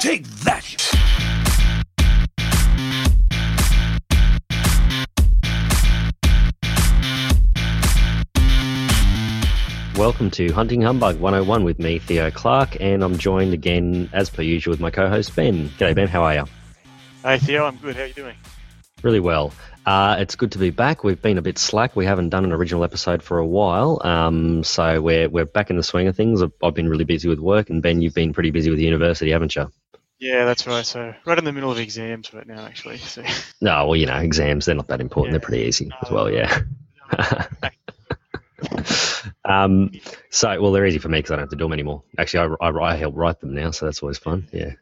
Take that! Welcome to Hunting Humbug 101 with me, Theo Clark, and I'm joined again, as per usual, with my co-host Ben. G'day, Ben. How are you? Hey Theo, I'm good. How are you doing? Really well. Uh, it's good to be back. We've been a bit slack. We haven't done an original episode for a while, um, so we're we're back in the swing of things. I've, I've been really busy with work, and Ben, you've been pretty busy with university, haven't you? Yeah, that's right. So right in the middle of exams right now, actually. So No, well, you know, exams—they're not that important. Yeah. They're pretty easy as well. Yeah. um, so, well, they're easy for me because I don't have to do them anymore. Actually, I, I, I help write them now, so that's always fun. Yeah.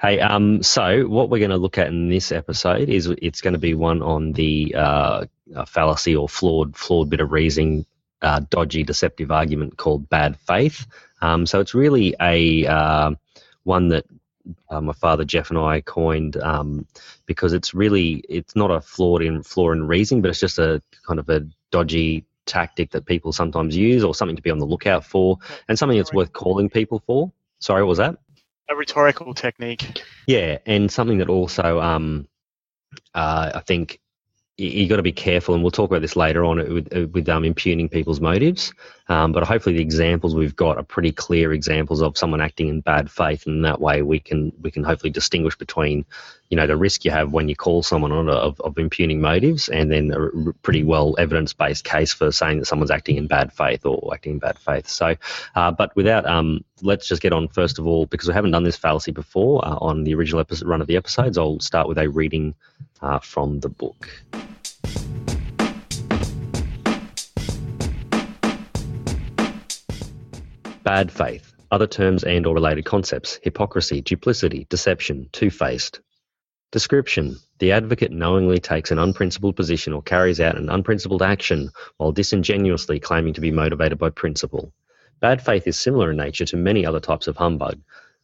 Hey, um, so what we're going to look at in this episode is it's going to be one on the uh, fallacy or flawed, flawed bit of reasoning, uh, dodgy, deceptive argument called bad faith. Um, so it's really a uh, one that uh, my father Jeff and I coined um, because it's really it's not a flawed in flaw in reasoning, but it's just a kind of a dodgy tactic that people sometimes use or something to be on the lookout for, and something that's worth calling people for. Sorry, what was that? A rhetorical technique. Yeah, and something that also um, uh, I think you, you got to be careful, and we'll talk about this later on with, uh, with um, impugning people's motives. Um, but hopefully, the examples we've got are pretty clear examples of someone acting in bad faith, and that way we can we can hopefully distinguish between, you know, the risk you have when you call someone on of, of impugning motives, and then a pretty well evidence based case for saying that someone's acting in bad faith or acting in bad faith. So, uh, but without um, let's just get on first of all because we haven't done this fallacy before uh, on the original episode, run of the episodes. I'll start with a reading uh, from the book. Bad faith, other terms and or related concepts, hypocrisy, duplicity, deception, two-faced. Description: The advocate knowingly takes an unprincipled position or carries out an unprincipled action while disingenuously claiming to be motivated by principle. Bad faith is similar in nature to many other types of humbug,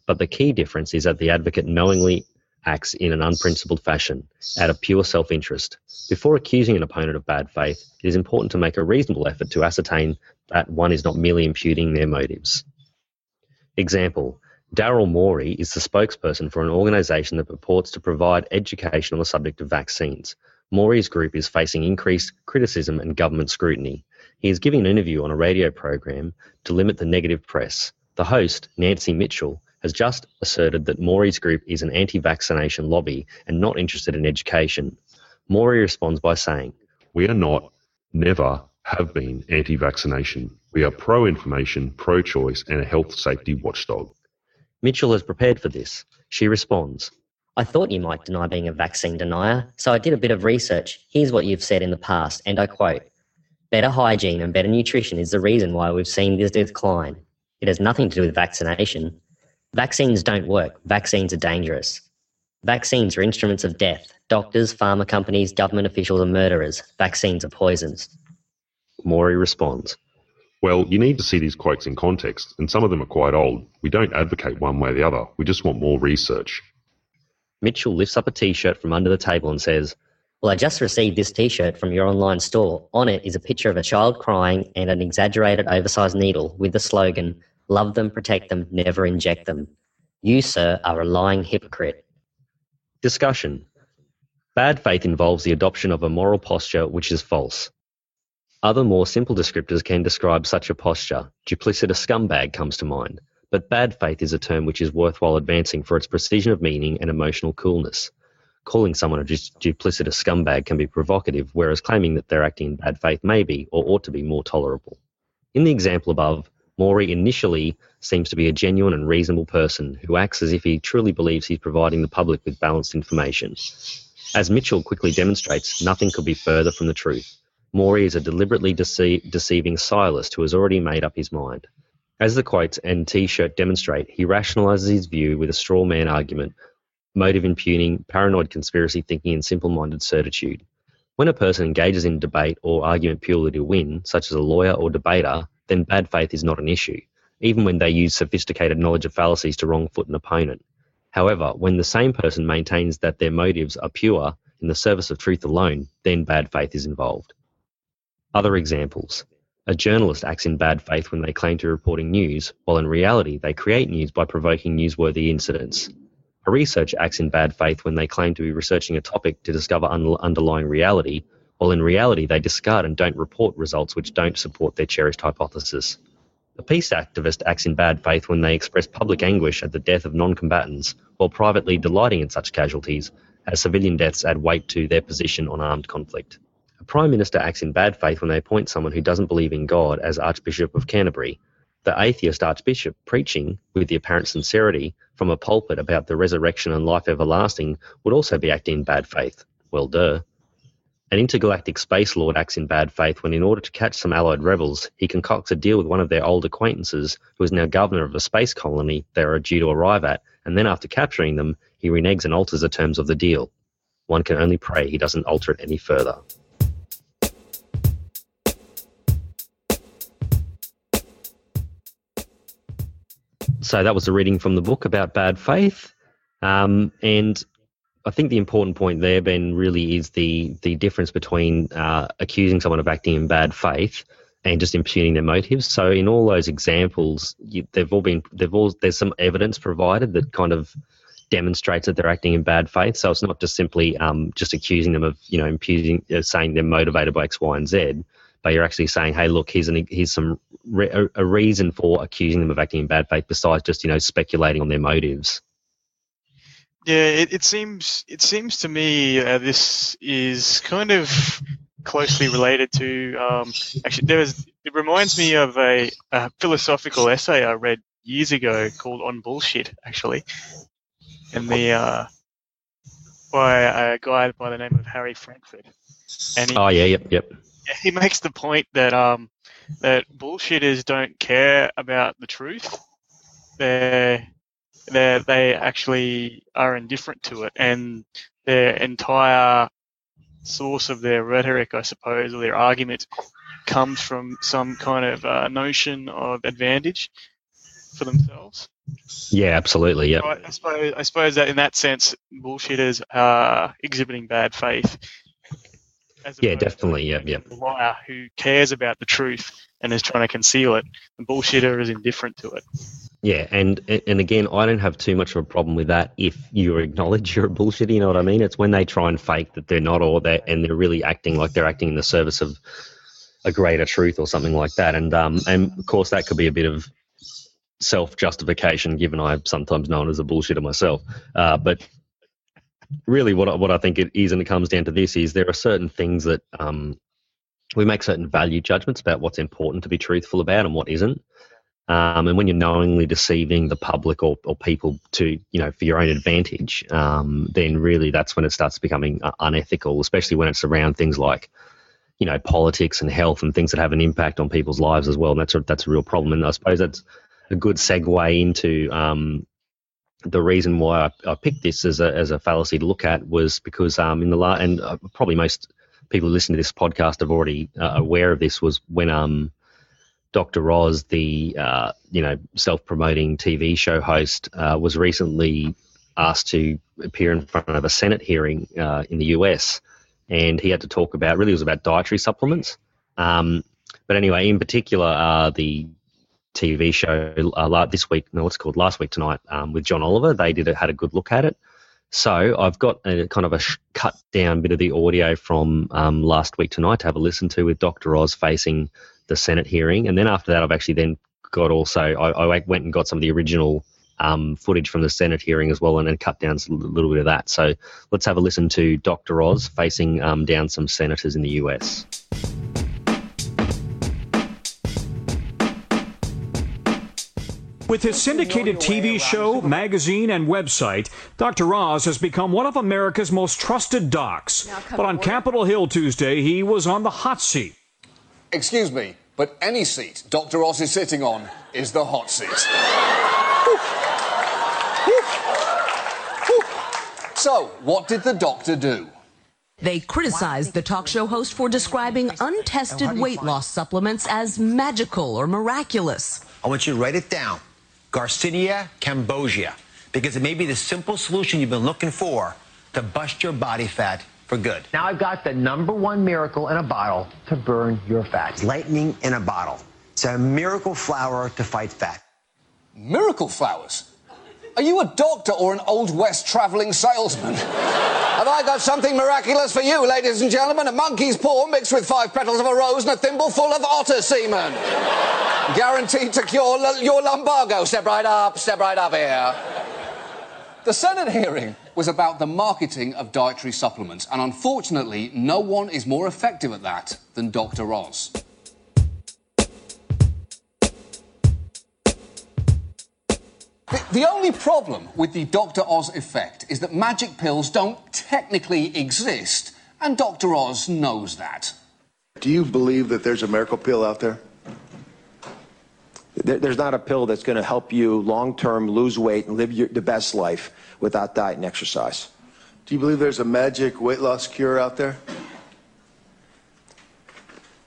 but the key difference is that the advocate knowingly acts in an unprincipled fashion, out of pure self interest. Before accusing an opponent of bad faith, it is important to make a reasonable effort to ascertain that one is not merely imputing their motives. Example Daryl Morey is the spokesperson for an organization that purports to provide education on the subject of vaccines. Morey's group is facing increased criticism and government scrutiny. He is giving an interview on a radio program to limit the negative press. The host, Nancy Mitchell, has just asserted that Morey's group is an anti vaccination lobby and not interested in education. Morey responds by saying, We are not, never have been anti vaccination. We are pro information, pro choice, and a health safety watchdog. Mitchell has prepared for this. She responds, I thought you might deny being a vaccine denier, so I did a bit of research. Here's what you've said in the past, and I quote Better hygiene and better nutrition is the reason why we've seen this decline. It has nothing to do with vaccination. Vaccines don't work, vaccines are dangerous. Vaccines are instruments of death. Doctors, pharma companies, government officials are murderers. Vaccines are poisons. Morey responds, Well, you need to see these quotes in context, and some of them are quite old. We don't advocate one way or the other. We just want more research. Mitchell lifts up a t shirt from under the table and says, Well, I just received this t shirt from your online store. On it is a picture of a child crying and an exaggerated oversized needle with the slogan, Love them, protect them, never inject them. You, sir, are a lying hypocrite. Discussion. Bad faith involves the adoption of a moral posture which is false. Other more simple descriptors can describe such a posture. Duplicitous scumbag comes to mind. But bad faith is a term which is worthwhile advancing for its precision of meaning and emotional coolness. Calling someone a du- duplicitous scumbag can be provocative, whereas claiming that they're acting in bad faith may be, or ought to be, more tolerable. In the example above, Morey initially seems to be a genuine and reasonable person who acts as if he truly believes he's providing the public with balanced information. As Mitchell quickly demonstrates, nothing could be further from the truth. Morey is a deliberately dece- deceiving stylist who has already made up his mind. As the quotes and t-shirt demonstrate, he rationalizes his view with a straw man argument, motive impugning, paranoid conspiracy thinking, and simple-minded certitude. When a person engages in debate or argument purely to win, such as a lawyer or debater, then bad faith is not an issue, even when they use sophisticated knowledge of fallacies to wrong foot an opponent. However, when the same person maintains that their motives are pure in the service of truth alone, then bad faith is involved. Other examples. A journalist acts in bad faith when they claim to be reporting news, while in reality they create news by provoking newsworthy incidents. A researcher acts in bad faith when they claim to be researching a topic to discover un- underlying reality, while in reality they discard and don't report results which don't support their cherished hypothesis. A peace activist acts in bad faith when they express public anguish at the death of non combatants, while privately delighting in such casualties, as civilian deaths add weight to their position on armed conflict. A Prime Minister acts in bad faith when they appoint someone who doesn't believe in God as Archbishop of Canterbury, the atheist archbishop preaching with the apparent sincerity from a pulpit about the resurrection and life everlasting would also be acting in bad faith. Well, duh. An intergalactic space lord acts in bad faith when, in order to catch some allied rebels, he concocts a deal with one of their old acquaintances, who is now governor of a space colony they are due to arrive at, and then after capturing them, he reneges and alters the terms of the deal. One can only pray he doesn't alter it any further. So that was a reading from the book about bad faith. Um, and I think the important point there, Ben, really is the the difference between uh, accusing someone of acting in bad faith and just impugning their motives. So in all those examples, you, they've all been they've all there's some evidence provided that kind of demonstrates that they're acting in bad faith. So it's not just simply um, just accusing them of you know impugning uh, saying they're motivated by X, Y, and Z but you're actually saying, hey, look, here's an, here's some re- a reason for accusing them of acting in bad faith besides just you know speculating on their motives. Yeah, it, it seems it seems to me uh, this is kind of closely related to. Um, actually, there is. It reminds me of a, a philosophical essay I read years ago called "On Bullshit," actually, and the uh, by a guy by the name of Harry Frankfurt. And he, oh yeah, yep, yep he makes the point that um that bullshitters don't care about the truth. They they they actually are indifferent to it, and their entire source of their rhetoric, I suppose, or their argument, comes from some kind of uh, notion of advantage for themselves. Yeah, absolutely. Yeah. I, I, suppose I suppose that in that sense, bullshitters are exhibiting bad faith yeah, definitely. Yeah, yeah. The liar who cares about the truth and is trying to conceal it. The bullshitter is indifferent to it. Yeah, and and again, I don't have too much of a problem with that if you acknowledge you're a bullshitter. You know what I mean? It's when they try and fake that they're not, or they and they're really acting like they're acting in the service of a greater truth or something like that. And um, and of course that could be a bit of self justification, given I'm sometimes known as a bullshitter myself. Uh, but really what, what I think it is and it comes down to this is there are certain things that um, we make certain value judgments about what's important to be truthful about and what isn't. Um, and when you're knowingly deceiving the public or, or people to, you know, for your own advantage, um, then really that's when it starts becoming uh, unethical, especially when it's around things like, you know, politics and health and things that have an impact on people's lives as well. And that's a, that's a real problem. And I suppose that's a good segue into um, the reason why I, I, picked this as a, as a fallacy to look at was because um, in the last, and uh, probably most people who listen to this podcast are already uh, aware of this, was when um, Dr. Oz, the uh, you know self-promoting TV show host, uh, was recently asked to appear in front of a Senate hearing uh, in the US, and he had to talk about really it was about dietary supplements. Um, but anyway, in particular, uh, the TV show uh, this week, no, what's called last week tonight um, with John Oliver. They did had a good look at it. So I've got a kind of a cut down bit of the audio from um, last week tonight to have a listen to with Dr. Oz facing the Senate hearing, and then after that, I've actually then got also I, I went and got some of the original um, footage from the Senate hearing as well, and then cut down a little bit of that. So let's have a listen to Dr. Oz facing um, down some senators in the US. With his syndicated TV show, magazine, and website, Dr. Oz has become one of America's most trusted docs. But on Capitol Hill Tuesday, he was on the hot seat. Excuse me, but any seat Dr. Oz is sitting on is the hot seat. so, what did the doctor do? They criticized the talk show host for describing untested weight loss supplements as magical or miraculous. I want you to write it down. Garcinia cambogia, because it may be the simple solution you've been looking for to bust your body fat for good. Now I've got the number one miracle in a bottle to burn your fat. Lightning in a bottle. It's a miracle flower to fight fat. Miracle flowers? Are you a doctor or an Old West travelling salesman? Have I got something miraculous for you, ladies and gentlemen? A monkey's paw mixed with five petals of a rose and a thimble full of otter semen. Guaranteed to cure l- your lumbago. Step right up, step right up here. The Senate hearing was about the marketing of dietary supplements, and unfortunately, no one is more effective at that than Dr. Oz. The, the only problem with the Dr. Oz effect is that magic pills don't technically exist, and Dr. Oz knows that. Do you believe that there's a miracle pill out there? There- There's not a pill that's going to help you long term lose weight and live your, the best life without diet and exercise. Do you believe there's a magic weight loss cure out there?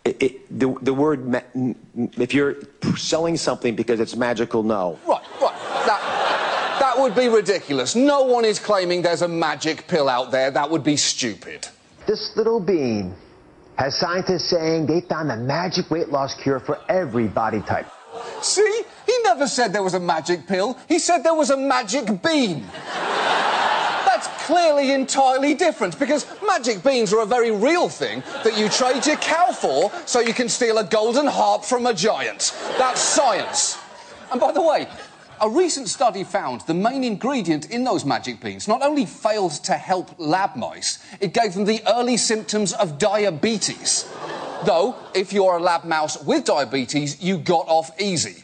It, it, the, the word, ma- n- n- if you're selling something because it's magical, no. Right, right. That, that would be ridiculous. No one is claiming there's a magic pill out there. That would be stupid. This little bean has scientists saying they found a magic weight loss cure for every body type. See? He never said there was a magic pill. He said there was a magic bean. That's clearly entirely different because magic beans are a very real thing that you trade your cow for so you can steal a golden harp from a giant. That's science. And by the way, a recent study found the main ingredient in those magic beans not only failed to help lab mice, it gave them the early symptoms of diabetes. Though, if you're a lab mouse with diabetes, you got off easy.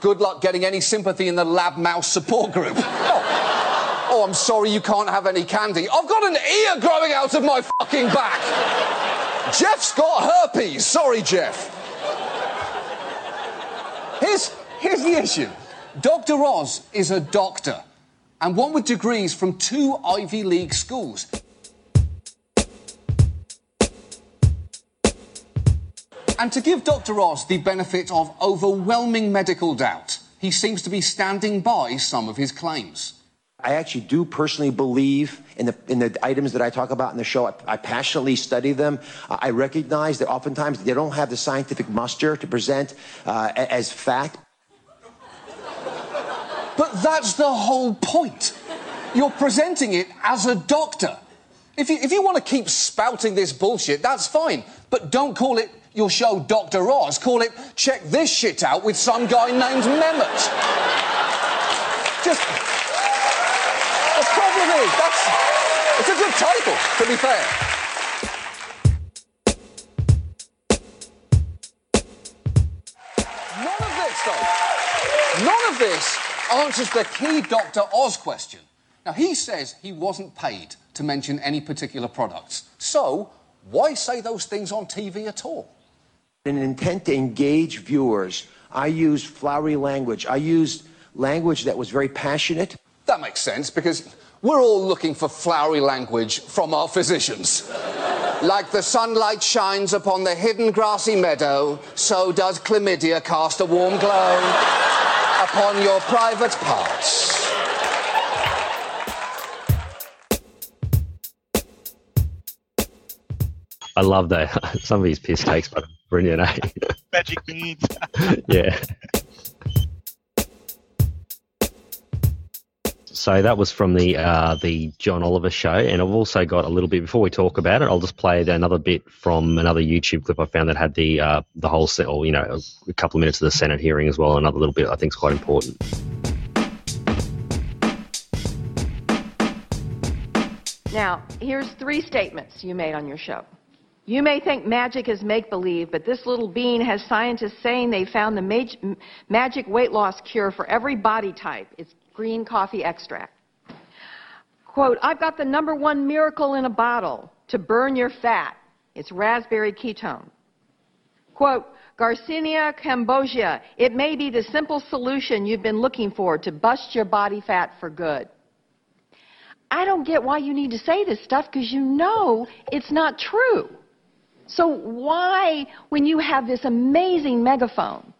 Good luck getting any sympathy in the lab mouse support group. Oh, oh I'm sorry you can't have any candy. I've got an ear growing out of my fucking back. Jeff's got herpes. Sorry, Jeff. Here's, here's the issue Dr. Oz is a doctor, and one with degrees from two Ivy League schools. And to give Dr. Oz the benefit of overwhelming medical doubt, he seems to be standing by some of his claims. I actually do personally believe in the, in the items that I talk about in the show. I, I passionately study them. I I recognize that oftentimes they don't have the scientific muster to present uh, as fact. But that's the whole point. You're presenting it as a doctor. If you, if you want to keep spouting this bullshit, that's fine. But don't call it your show Dr. Oz. Call it Check This Shit Out with some guy named Mehmet. Just. The problem is, that's. It's a good title, to be fair. None of this, though. None of this answers the key Dr. Oz question. Now, he says he wasn't paid to mention any particular products. So, why say those things on TV at all? In an intent to engage viewers, I used flowery language. I used language that was very passionate. That makes sense because we're all looking for flowery language from our physicians. like the sunlight shines upon the hidden grassy meadow, so does chlamydia cast a warm glow upon your private parts. I love that. Some of these piss takes, but brilliant, eh? Magic beans. yeah. So that was from the uh, the John Oliver show, and I've also got a little bit before we talk about it. I'll just play another bit from another YouTube clip I found that had the uh, the whole set, or you know, a couple of minutes of the Senate hearing as well. Another little bit I think is quite important. Now, here's three statements you made on your show. You may think magic is make believe, but this little bean has scientists saying they found the mag- magic weight loss cure for every body type. It's green coffee extract. Quote, I've got the number one miracle in a bottle to burn your fat. It's raspberry ketone. Quote, Garcinia cambogia, it may be the simple solution you've been looking for to bust your body fat for good. I don't get why you need to say this stuff because you know it's not true. So why, when you have this amazing megaphone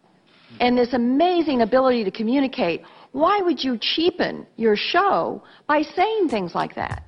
and this amazing ability to communicate, why would you cheapen your show by saying things like that?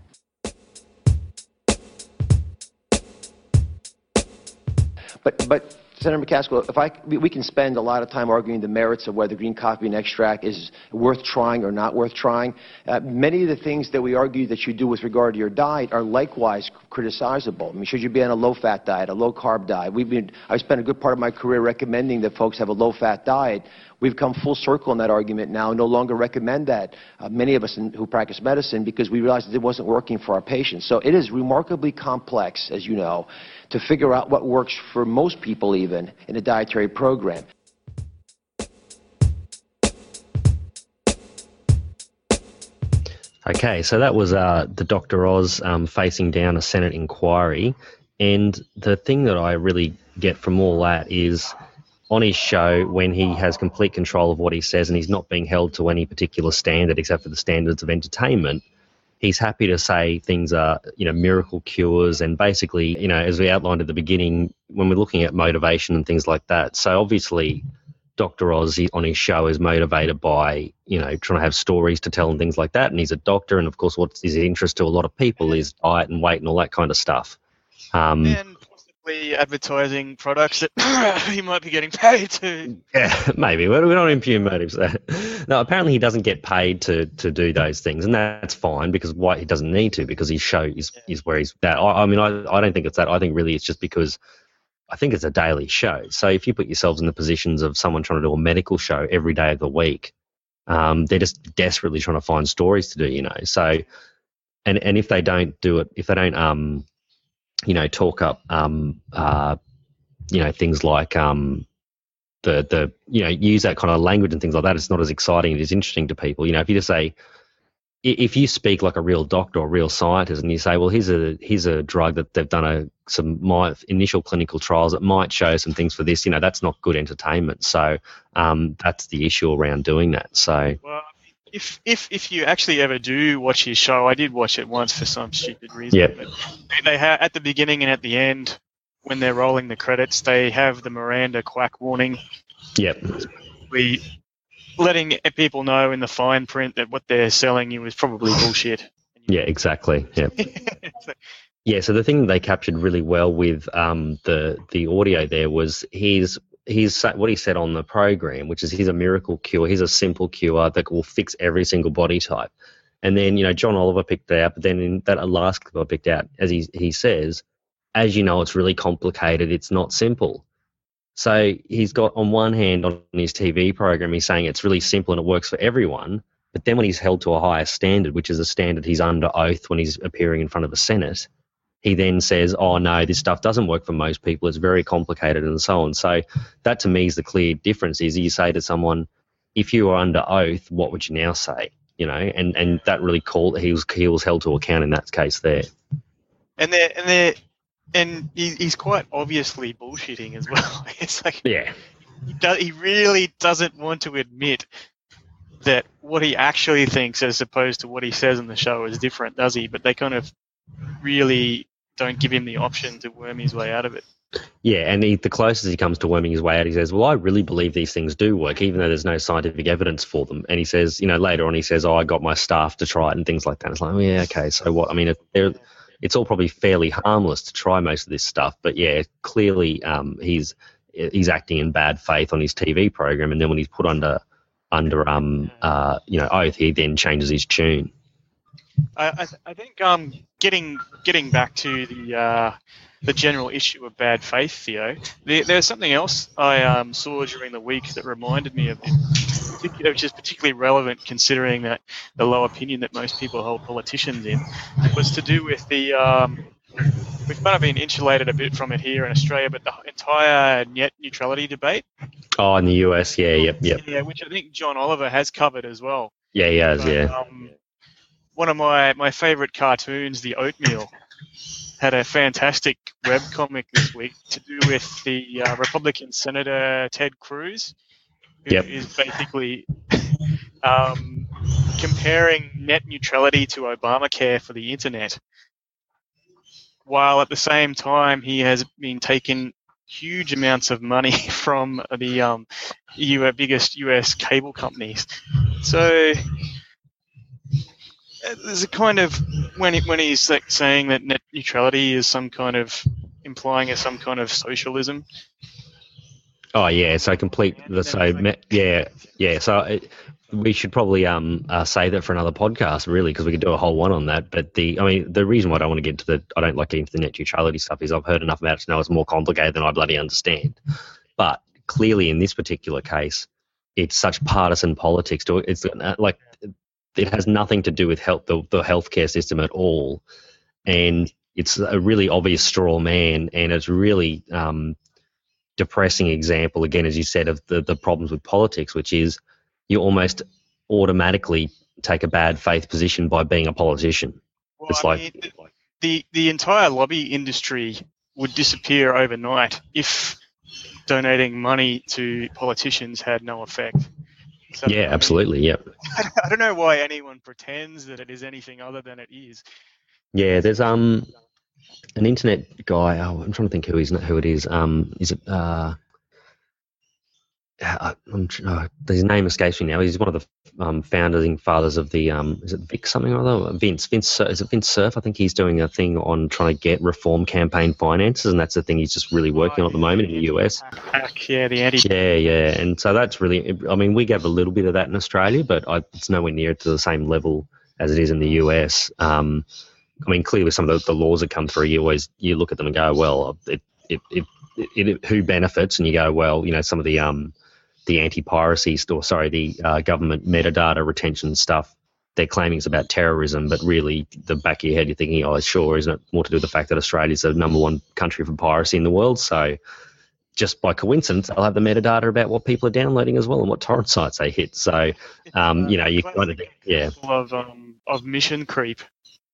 But, but Senator McCaskill, if I, we can spend a lot of time arguing the merits of whether green coffee bean extract is worth trying or not worth trying. Uh, many of the things that we argue that you do with regard to your diet are likewise criticizable. I mean, should you be on a low-fat diet, a low-carb diet? We've been, I spent a good part of my career recommending that folks have a low-fat diet. We've come full circle in that argument now, no longer recommend that, uh, many of us in, who practice medicine, because we realized it wasn't working for our patients. So it is remarkably complex, as you know, to figure out what works for most people even in a dietary program. Okay, so that was uh, the Dr. Oz um, facing down a Senate inquiry. And the thing that I really get from all that is on his show, when he has complete control of what he says and he's not being held to any particular standard except for the standards of entertainment, he's happy to say things are, you know, miracle cures. And basically, you know, as we outlined at the beginning, when we're looking at motivation and things like that. So obviously, Dr. Oz on his show is motivated by, you know, trying to have stories to tell and things like that. And he's a doctor. And of course, what's his interest to a lot of people is diet and weight and all that kind of stuff. Um, and advertising products that he might be getting paid to. Yeah, maybe. We don't impugn motives there. No, apparently he doesn't get paid to, to do those things. And that's fine because why he doesn't need to because his show is, yeah. is where he's at. I, I mean, I, I don't think it's that. I think really it's just because I think it's a daily show. So if you put yourselves in the positions of someone trying to do a medical show every day of the week, um, they're just desperately trying to find stories to do, you know. So, and and if they don't do it, if they don't, um, you know, talk up, um, uh, you know, things like um, the the you know, use that kind of language and things like that, it's not as exciting. It is interesting to people. You know, if you just say, if you speak like a real doctor or real scientist and you say, well, here's a here's a drug that they've done a some my initial clinical trials that might show some things for this, you know, that's not good entertainment. So um, that's the issue around doing that. So. Well, if if if you actually ever do watch his show, I did watch it once for some stupid reason. Yep. But they have at the beginning and at the end when they're rolling the credits, they have the Miranda quack warning. Yep. We letting people know in the fine print that what they're selling you is probably bullshit. Yeah, exactly. Yeah. yeah. So the thing that they captured really well with um, the the audio there was his he's what he said on the program, which is he's a miracle cure. He's a simple cure that will fix every single body type. And then you know John Oliver picked it out, but then in that last clip I picked out, as he he says, as you know, it's really complicated. It's not simple. So he's got on one hand on his TV program, he's saying it's really simple and it works for everyone. But then when he's held to a higher standard, which is a standard he's under oath when he's appearing in front of the Senate, he then says, "Oh no, this stuff doesn't work for most people. It's very complicated and so on." So that to me is the clear difference. Is you say to someone, "If you were under oath, what would you now say?" You know, and and that really called he was he was held to account in that case there. And there and there and he's quite obviously bullshitting as well. It's like yeah, he, does, he really doesn't want to admit that what he actually thinks, as opposed to what he says in the show, is different, does he? But they kind of really don't give him the option to worm his way out of it. Yeah, and he, the closest he comes to worming his way out, he says, "Well, I really believe these things do work, even though there's no scientific evidence for them." And he says, you know, later on, he says, "Oh, I got my staff to try it and things like that." It's like, oh, yeah, okay, so what? I mean, if it's all probably fairly harmless to try most of this stuff. But yeah, clearly um, he's he's acting in bad faith on his TV program, and then when he's put under under um uh you know oath, he then changes his tune. I I, th- I think um getting getting back to the uh, the general issue of bad faith, Theo. There, there's something else I um, saw during the week that reminded me of this, which is particularly relevant considering that the low opinion that most people hold politicians in. It was to do with the. Um, we've kind of been insulated a bit from it here in Australia, but the entire net neutrality debate. Oh, in the US, yeah, yep, yep. Yeah, which I think John Oliver has covered as well. Yeah, he has, but, yeah. Um, one of my, my favorite cartoons, The Oatmeal, had a fantastic web comic this week to do with the uh, Republican Senator Ted Cruz, who yep. is basically um, comparing net neutrality to Obamacare for the internet, while at the same time he has been taking huge amounts of money from the um, EU, biggest US cable companies. So there's a kind of when he, when he's like saying that net neutrality is some kind of implying as some kind of socialism. Oh yeah, so complete. So me- yeah, yeah. So it, we should probably um uh, say that for another podcast, really, because we could do a whole one on that. But the, I mean, the reason why I don't want to get into the, I don't like getting into the net neutrality stuff is I've heard enough about it to know it's more complicated than I bloody understand. But clearly, in this particular case, it's such partisan politics. To it's uh, like it has nothing to do with health, the, the healthcare system at all, and it's a really obvious straw man, and it's really um, depressing example again, as you said, of the the problems with politics, which is you almost automatically take a bad faith position by being a politician. Well, it's I like mean, the the entire lobby industry would disappear overnight if donating money to politicians had no effect. Yeah, absolutely, yeah, I don't know why anyone pretends that it is anything other than it is. yeah. There's um an internet guy. Oh, I'm trying to think who is who it is. Um, is it uh. Uh, I'm, uh, his name escapes me now. He's one of the um, founding fathers of the um, is it Vic something or other? Vince Vince is it Vince Cerf? I think he's doing a thing on trying to get reform campaign finances, and that's the thing he's just really working on at the moment in the US. Hack, yeah, the anti. Yeah, yeah, and so that's really. I mean, we have a little bit of that in Australia, but I, it's nowhere near to the same level as it is in the US. Um, I mean, clearly, some of the, the laws that come through, you always you look at them and go, well, it it, it, it, it who benefits, and you go, well, you know, some of the um the anti-piracy or sorry, the uh, government metadata retention stuff. They're claiming it's about terrorism, but really, the back of your head, you're thinking, oh, sure, isn't it more to do with the fact that Australia's the number one country for piracy in the world? So, just by coincidence, they'll have the metadata about what people are downloading as well and what torrent sites they hit. So, um, you know, you kind of, yeah, Of um of mission creep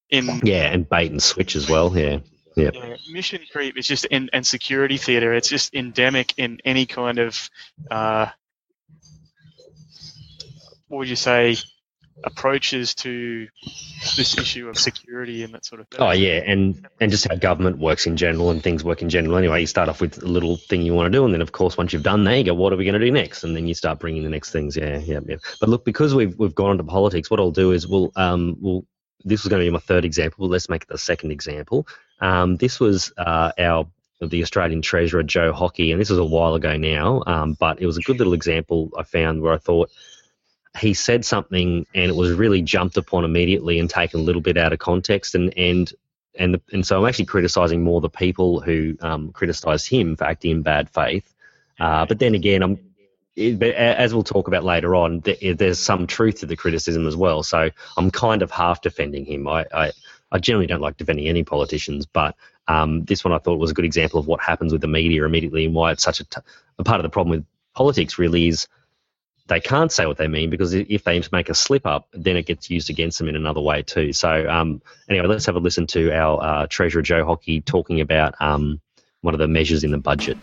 in yeah, and bait and switch as well. Yeah, yeah, Yeah, mission creep is just in and security theater. It's just endemic in any kind of uh, what would you say approaches to this issue of security and that sort of thing. Oh yeah, and and just how government works in general and things work in general. Anyway, you start off with a little thing you want to do, and then of course once you've done that, you go, what are we going to do next? And then you start bringing the next things. Yeah, yeah, yeah. But look, because we've we've gone into politics, what I'll do is we'll um we'll this was going to be my third example. Let's make it the second example. Um, this was uh, our the Australian Treasurer Joe Hockey, and this was a while ago now, um, but it was a good little example I found where I thought he said something and it was really jumped upon immediately and taken a little bit out of context, and and and the, and so I'm actually criticising more the people who um, him for acting in bad faith. Uh, but then again, I'm as we'll talk about later on, th- there's some truth to the criticism as well. So I'm kind of half defending him. I, I, I generally don't like defending any politicians, but um, this one I thought was a good example of what happens with the media immediately and why it's such a, t- a part of the problem with politics really is they can't say what they mean because if they make a slip up, then it gets used against them in another way too. So um, anyway, let's have a listen to our uh, Treasurer Joe Hockey talking about um, one of the measures in the budget.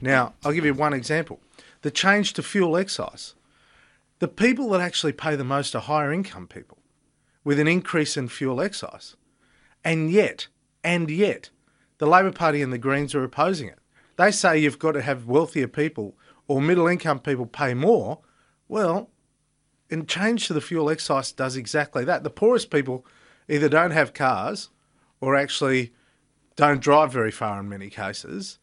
Now, I'll give you one example the change to fuel excise. The people that actually pay the most are higher income people with an increase in fuel excise. And yet, and yet, the Labor Party and the Greens are opposing it. They say you've got to have wealthier people or middle income people pay more. Well, and change to the fuel excise does exactly that. The poorest people either don't have cars or actually don't drive very far in many cases.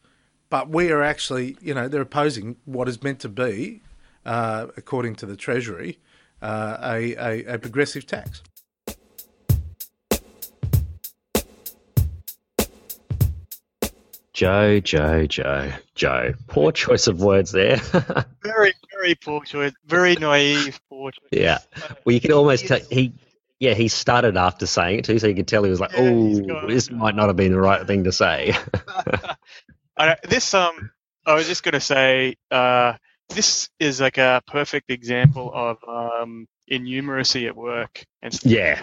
But we are actually, you know, they're opposing what is meant to be, uh, according to the Treasury, uh, a, a, a progressive tax. Joe, Joe, Joe, Joe. Poor choice of words there. Very, very poor choice. Very naive, poor choice. yeah. Well, you can almost tell he, yeah, he started after saying it too, so you could tell he was like, "Oh, this might not have been the right thing to say." I, this um, I was just gonna say, uh, this is like a perfect example of um, innumeracy at work and stuff. yeah.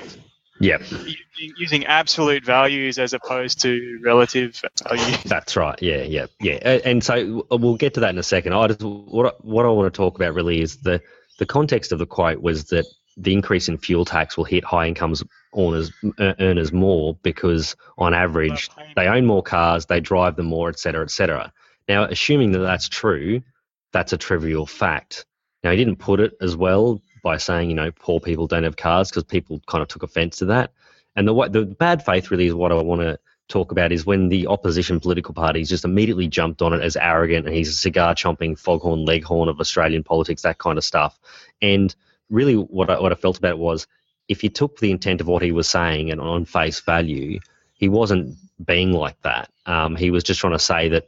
Yep. using, using absolute values as opposed to relative values. That's right. Yeah, yeah, yeah. And so uh, we'll get to that in a second. I just what I, what I want to talk about really is the the context of the quote was that the increase in fuel tax will hit high incomes earners earners more because on average they own more cars, they drive them more, et cetera, et cetera. Now, assuming that that's true, that's a trivial fact. Now, he didn't put it as well by saying, you know, poor people don't have cars because people kind of took offence to that. And the the bad faith really is what I want to talk about is when the opposition political parties just immediately jumped on it as arrogant and he's a cigar chomping foghorn leghorn of Australian politics, that kind of stuff. And really, what I, what I felt about it was if you took the intent of what he was saying and on face value, he wasn't being like that. Um, he was just trying to say that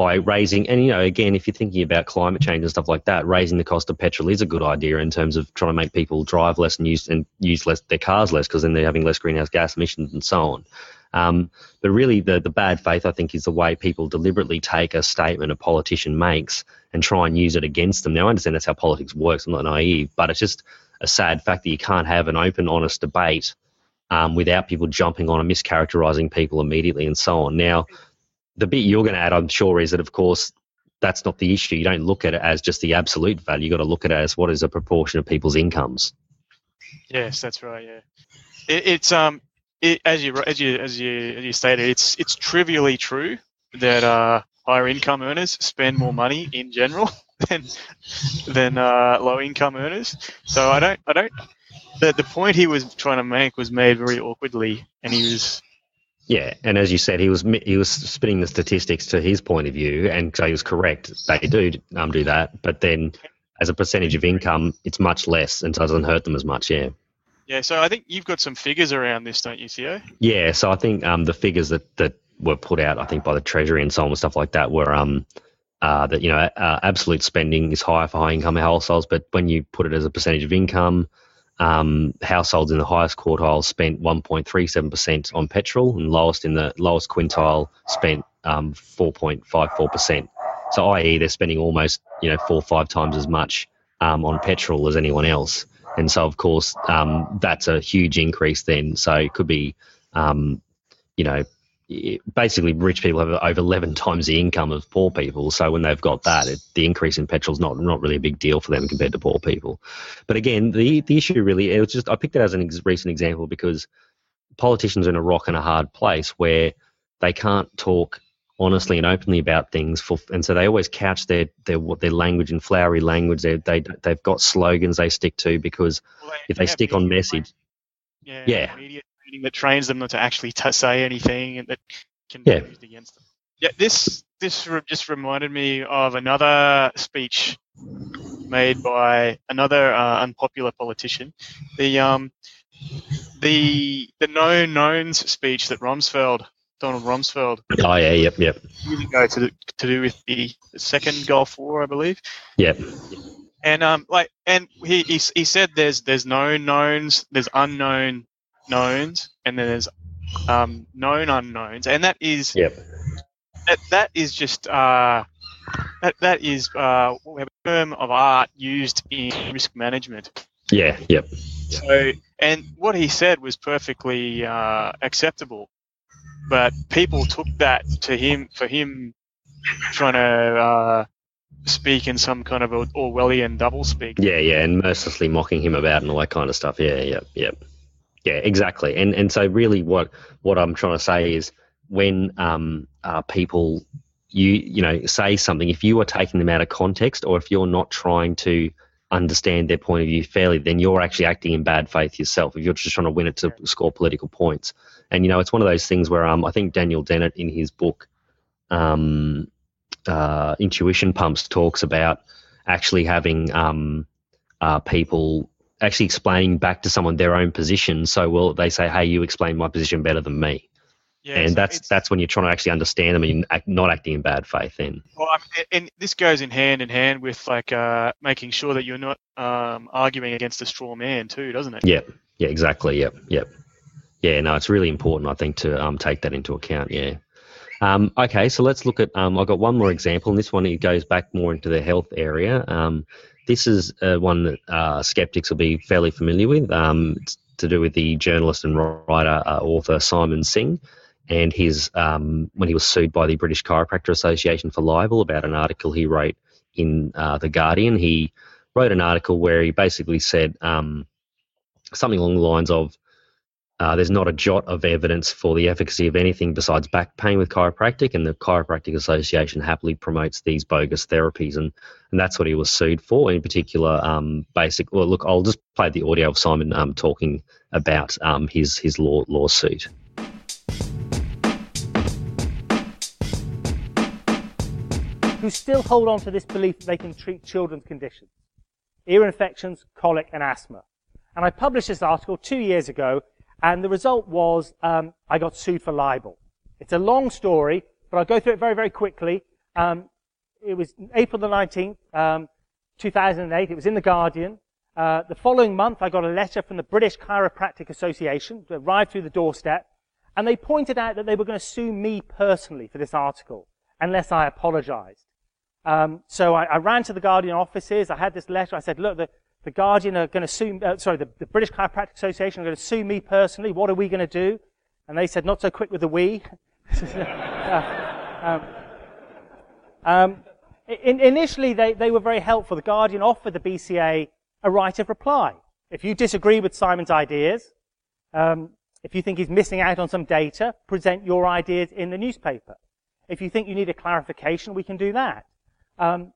by raising, and you know, again, if you're thinking about climate change and stuff like that, raising the cost of petrol is a good idea in terms of trying to make people drive less and use and use less their cars less because then they're having less greenhouse gas emissions and so on. Um, but really, the the bad faith I think is the way people deliberately take a statement a politician makes and try and use it against them. Now, I understand that's how politics works. I'm not naive, but it's just a sad fact that you can't have an open, honest debate um, without people jumping on and mischaracterizing people immediately and so on. Now, the bit you're going to add, I'm sure, is that of course that's not the issue. You don't look at it as just the absolute value. You've got to look at it as what is a proportion of people's incomes. Yes, that's right. Yeah, it, it's um, it, as you as you as you as you stated, it's it's trivially true that uh, higher income earners spend more money in general than than uh, low income earners. So I don't I don't the the point he was trying to make was made very awkwardly, and he was. Yeah, and as you said, he was he was spinning the statistics to his point of view, and so he was correct. They do um, do that, but then as a percentage of income, it's much less, and so it doesn't hurt them as much. Yeah. Yeah, so I think you've got some figures around this, don't you, Theo? Yeah, so I think um, the figures that, that were put out, I think by the Treasury and so on and stuff like that, were um, uh, that you know uh, absolute spending is higher for high income households, but when you put it as a percentage of income, um, households in the highest quartile spent 1.37% on petrol, and lowest in the lowest quintile spent um, 4.54%. So, i.e., they're spending almost you know four or five times as much um, on petrol as anyone else. And so, of course, um, that's a huge increase then. So it could be, um, you know, basically rich people have over 11 times the income of poor people. So when they've got that, it, the increase in petrol is not, not really a big deal for them compared to poor people. But again, the, the issue really, it was just, I picked it as a ex- recent example because politicians are in a rock and a hard place where they can't talk honestly and openly about things for, and so they always couch their their their language in flowery language. They they they've got slogans they stick to because well, they, if they, they stick on message, yeah, yeah, media that trains them not to actually t- say anything and that can yeah. be used against them. Yeah, this this just reminded me of another speech made by another uh, unpopular politician. The um the the known knowns speech that Rumsfeld Donald Rumsfeld. Oh yeah, yep, yep. Years ago to to do with the second Gulf War, I believe. Yep. And um, like, and he, he he said there's there's known knowns, there's unknown knowns, and then there's um known unknowns, and that is yep. That that is just uh that that is uh a term of art used in risk management. Yeah. Yep. So, and what he said was perfectly uh, acceptable but people took that to him for him trying to uh, speak in some kind of Orwellian doublespeak. Yeah, yeah, and mercilessly mocking him about and all that kind of stuff. Yeah, yeah, yeah, yeah, exactly. And and so really, what what I'm trying to say is when um, uh, people you you know say something, if you are taking them out of context, or if you're not trying to understand their point of view fairly, then you're actually acting in bad faith yourself. If you're just trying to win it to score political points, and you know, it's one of those things where um, I think Daniel Dennett in his book, um, uh, Intuition Pumps, talks about actually having um, uh, people actually explaining back to someone their own position. So, well, they say, "Hey, you explain my position better than me." Yeah, and so that's that's when you're trying to actually understand them and act, not acting in bad faith. Then, well, I mean, and this goes in hand in hand with like uh, making sure that you're not um, arguing against a straw man too, doesn't it? Yeah, yeah, exactly. Yep, yep yeah, no, it's really important, I think, to um, take that into account. Yeah. Um, okay, so let's look at. Um, I've got one more example, and this one it goes back more into the health area. Um, this is uh, one that uh, skeptics will be fairly familiar with. Um, it's to do with the journalist and writer uh, author Simon Singh, and his um, when he was sued by the British Chiropractor Association for libel about an article he wrote in uh, the Guardian. He wrote an article where he basically said um, something along the lines of Uh, there's not a jot of evidence for the efficacy of anything besides back pain with chiropractic, and the Chiropractic Association happily promotes these bogus therapies, and, and that's what he was sued for. In particular, um, basic. Well, look, I'll just play the audio of Simon um, talking about um, his his law lawsuit. Who still hold on to this belief that they can treat children's conditions, ear infections, colic, and asthma. And I published this article two years ago and the result was um, I got sued for libel. It's a long story, but I'll go through it very, very quickly. Um, it was April the 19th, um, 2008. It was in The Guardian. Uh, the following month, I got a letter from the British Chiropractic Association that arrived through the doorstep, and they pointed out that they were going to sue me personally for this article unless I apologized. Um, so I, I, ran to the Guardian offices. I had this letter. I said, look, the, the Guardian are going to sue, uh, sorry, the, the, British Chiropractic Association are going to sue me personally. What are we going to do? And they said, not so quick with the we. uh, um, um, in, initially, they, they were very helpful. The Guardian offered the BCA a right of reply. If you disagree with Simon's ideas, um, if you think he's missing out on some data, present your ideas in the newspaper. If you think you need a clarification, we can do that. Um,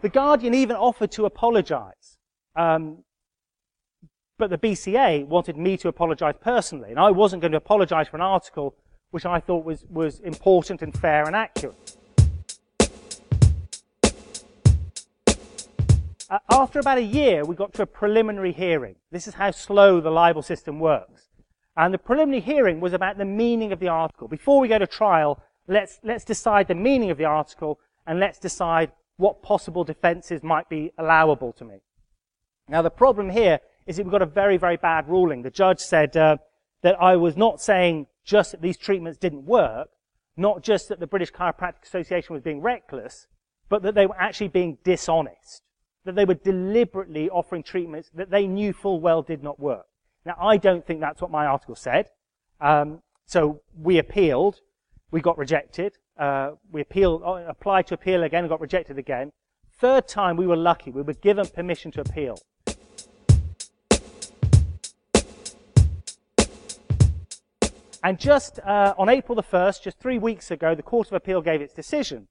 the Guardian even offered to apologize. Um, but the BCA wanted me to apologize personally, and I wasn't going to apologize for an article which I thought was, was important and fair and accurate. Uh, after about a year, we got to a preliminary hearing. This is how slow the libel system works. And the preliminary hearing was about the meaning of the article. Before we go to trial, let's, let's decide the meaning of the article and let's decide what possible defenses might be allowable to me. Now, the problem here is that we've got a very, very bad ruling. The judge said uh, that I was not saying just that these treatments didn't work, not just that the British Chiropractic Association was being reckless, but that they were actually being dishonest, that they were deliberately offering treatments that they knew full well did not work. Now, I don't think that's what my article said. Um, so we appealed. We got rejected. Uh, we appealed, uh, applied to appeal again and got rejected again. Third time we were lucky. We were given permission to appeal. And just uh, on April the 1st, just three weeks ago, the Court of Appeal gave its decision.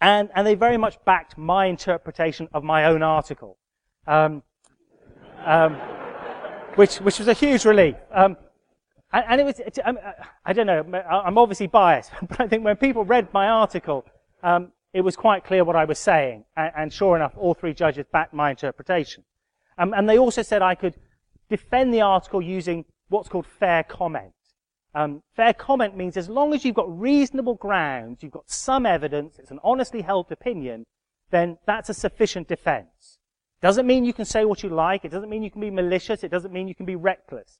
And, and they very much backed my interpretation of my own article. Um, um, which, which was a huge relief. Um, and, and, it was, it, um, I don't know, I'm obviously biased, but I think when people read my article, um, it was quite clear what I was saying. And, and sure enough, all three judges backed my interpretation. Um, and they also said I could defend the article using what's called fair comment. Um, fair comment means as long as you've got reasonable grounds, you've got some evidence, it's an honestly held opinion, then that's a sufficient defense. Doesn't mean you can say what you like. It doesn't mean you can be malicious. It doesn't mean you can be reckless.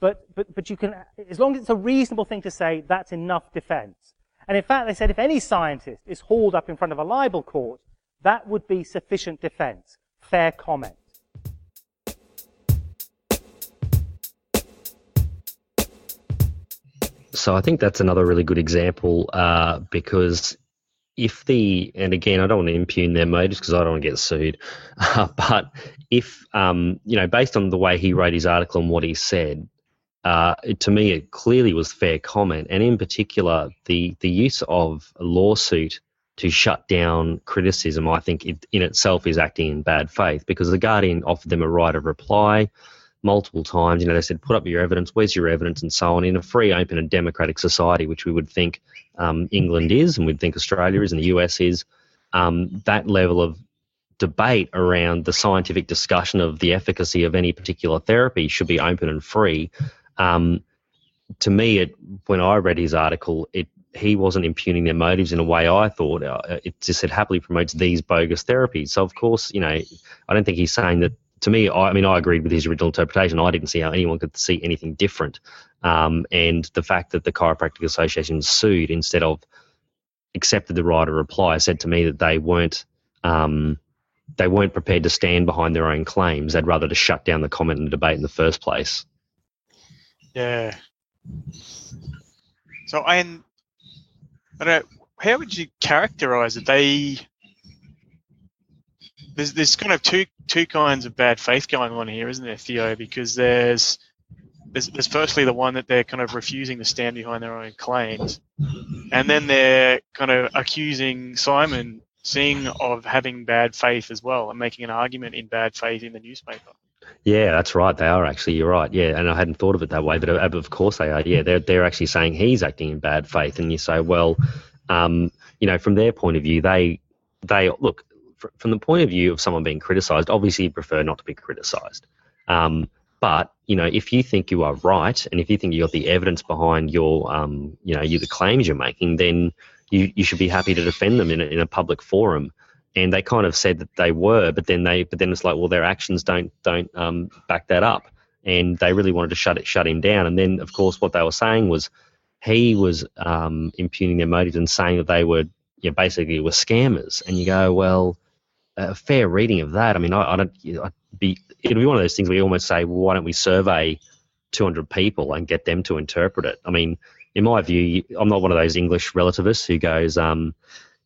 But, but, but you can, as long as it's a reasonable thing to say, that's enough defense. And in fact, they said if any scientist is hauled up in front of a libel court, that would be sufficient defense. Fair comment. So I think that's another really good example uh, because if the and again I don't want to impugn their motives because I don't want to get sued, uh, but if um, you know based on the way he wrote his article and what he said, uh, it, to me it clearly was fair comment, and in particular the the use of a lawsuit to shut down criticism, I think it in itself is acting in bad faith because the Guardian offered them a right of reply multiple times. You know, they said, put up your evidence, where's your evidence, and so on. In a free, open, and democratic society, which we would think um, England is, and we'd think Australia is, and the US is, um, that level of debate around the scientific discussion of the efficacy of any particular therapy should be open and free. Um, to me, it, when I read his article, it he wasn't impugning their motives in a way I thought. Uh, it just said happily promotes these bogus therapies. So of course, you know, I don't think he's saying that to me, I, I, mean, I agreed with his original interpretation. I didn't see how anyone could see anything different. Um, and the fact that the Chiropractic Association sued instead of accepted the right of reply said to me that they weren't um, they weren't prepared to stand behind their own claims. They'd rather to shut down the comment and the debate in the first place. Yeah. So, and I don't know, how would you characterize it? They there's there's kind of two two kinds of bad faith going on here, isn't there, Theo? Because there's there's, there's firstly the one that they're kind of refusing to stand behind their own claims, and then they're kind of accusing Simon Singh of having bad faith as well and making an argument in bad faith in the newspaper. Yeah, that's right. They are actually. You're right. Yeah, and I hadn't thought of it that way, but uh, of course they are. Yeah, they're they're actually saying he's acting in bad faith, and you say, well, um, you know, from their point of view, they they look from the point of view of someone being criticised. Obviously, you prefer not to be criticised. Um, but you know, if you think you are right, and if you think you got the evidence behind your, um, you know, you the claims you're making, then you, you should be happy to defend them in a, in a public forum. And they kind of said that they were, but then they, but then it's like, well, their actions don't don't um, back that up, and they really wanted to shut it, shut him down. And then, of course, what they were saying was he was um, impugning their motives and saying that they were, you know, basically were scammers. And you go, well, a fair reading of that. I mean, I, I don't, I'd be it'll be one of those things where you almost say, well, why don't we survey 200 people and get them to interpret it? I mean, in my view, I'm not one of those English relativists who goes, um,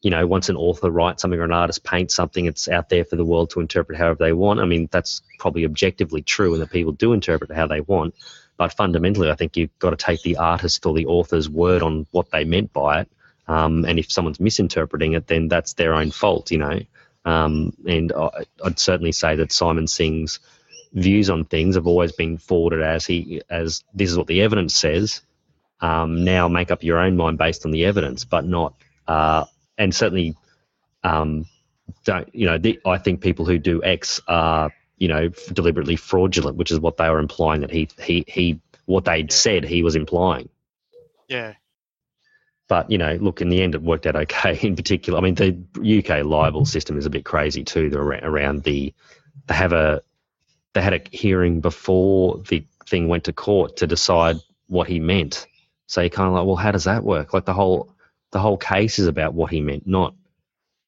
you know, once an author writes something or an artist paints something, it's out there for the world to interpret however they want. I mean, that's probably objectively true, and that people do interpret how they want. But fundamentally, I think you've got to take the artist or the author's word on what they meant by it. Um, and if someone's misinterpreting it, then that's their own fault, you know. Um, and I, would certainly say that Simon Singh's views on things have always been forwarded as he as this is what the evidence says. Um, now make up your own mind based on the evidence, but not uh, and certainly um, don't you know? The, I think people who do X are you know deliberately fraudulent, which is what they were implying that he he he what they'd yeah. said he was implying. Yeah. But you know, look, in the end, it worked out okay. In particular, I mean, the UK libel system is a bit crazy too. They're around the they have a they had a hearing before the thing went to court to decide what he meant. So you're kind of like, well, how does that work? Like the whole the whole case is about what he meant, not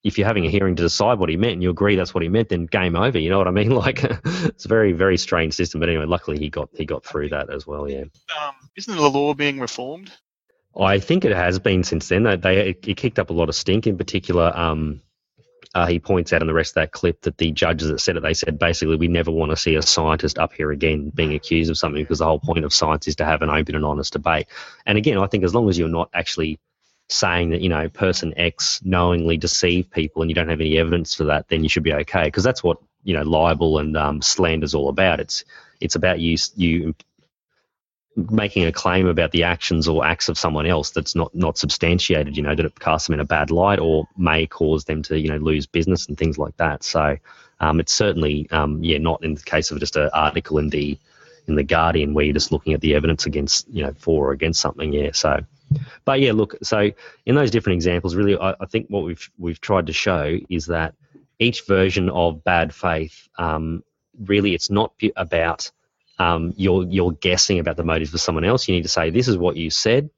if you're having a hearing to decide what he meant and you agree that's what he meant, then game over. You know what I mean? Like it's a very very strange system. But anyway, luckily he got he got through that as well. Yeah. Um, isn't the law being reformed? I think it has been since then. They, they it, kicked up a lot of stink. In particular, um, uh, he points out in the rest of that clip that the judges that said it, they said basically we never want to see a scientist up here again being accused of something because the whole point of science is to have an open and honest debate. And again, I think as long as you're not actually saying that you know person X knowingly deceived people and you don't have any evidence for that, then you should be okay because that's what you know libel and um, slander is all about. It's it's about you you making a claim about the actions or acts of someone else that's not not substantiated, you know, that it casts them in a bad light or may cause them to you know lose business and things like that. So um, it's certainly um, yeah not in the case of just an article in the in the Guardian where you're just looking at the evidence against you know for or against something. Yeah, so. But yeah, look. So in those different examples, really, I, I think what we've we've tried to show is that each version of bad faith, um, really, it's not about um, you're you're guessing about the motives of someone else. You need to say this is what you said,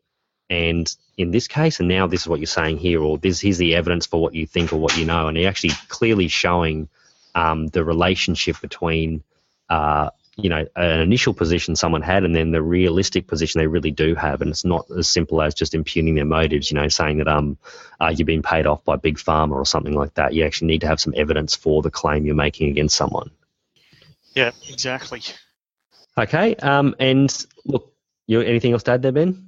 and in this case, and now this is what you're saying here, or this here's the evidence for what you think or what you know, and you're actually clearly showing um, the relationship between. Uh, you know, an initial position someone had, and then the realistic position they really do have, and it's not as simple as just impugning their motives. You know, saying that um, uh, you've been paid off by big pharma or something like that. You actually need to have some evidence for the claim you're making against someone. Yeah, exactly. Okay. Um, and look, you anything else to add there, Ben?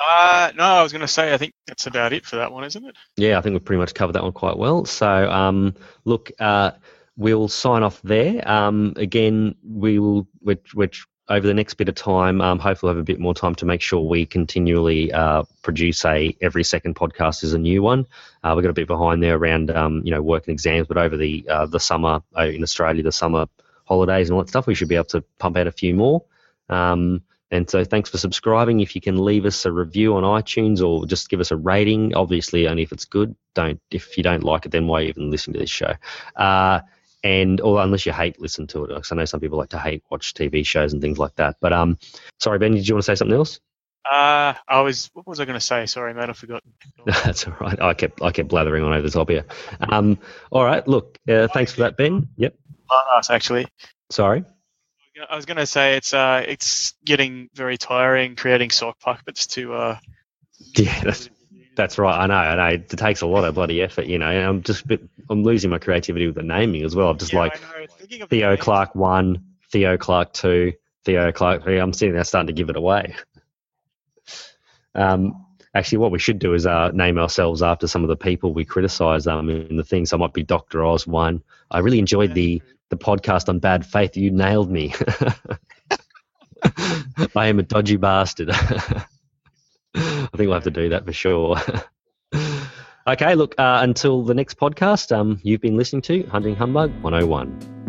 Uh, no, I was going to say I think that's about it for that one, isn't it? Yeah, I think we've pretty much covered that one quite well. So, um, look, uh, we'll sign off there. Um, again, we will, which, which over the next bit of time, um, hopefully, we'll have a bit more time to make sure we continually uh, produce a every second podcast is a new one. Uh, we got a bit behind there around um, you know work and exams, but over the uh, the summer uh, in Australia, the summer holidays and all that stuff, we should be able to pump out a few more. Um, and so thanks for subscribing. If you can leave us a review on iTunes or just give us a rating, obviously only if it's good. Don't if you don't like it, then why even listen to this show? Uh, and or unless you hate listen to it, because I know some people like to hate watch TV shows and things like that. But um, sorry, Ben, did you want to say something else? Uh, I was. What was I going to say? Sorry, mate, I forgot. That's all right. I kept I kept blathering on over the top here. Um, all right. Look, uh, thanks for that, Ben. Yep actually. Sorry. I was going to say it's uh it's getting very tiring creating sock puppets to uh. Yeah, that's that's right. I know. I know. It takes a lot of bloody effort, you know. And I'm just bit, I'm losing my creativity with the naming as well. I'm just yeah, like Theo Clark one, Theo Clark two, Theo Clark. three. I'm sitting there starting to give it away. Um, actually, what we should do is uh, name ourselves after some of the people we criticise um, in the thing. So I might be Dr. Oz one. I really enjoyed the the podcast on bad faith. You nailed me. I am a dodgy bastard. I think we'll have to do that for sure. okay, look, uh, until the next podcast, um, you've been listening to Hunting Humbug 101.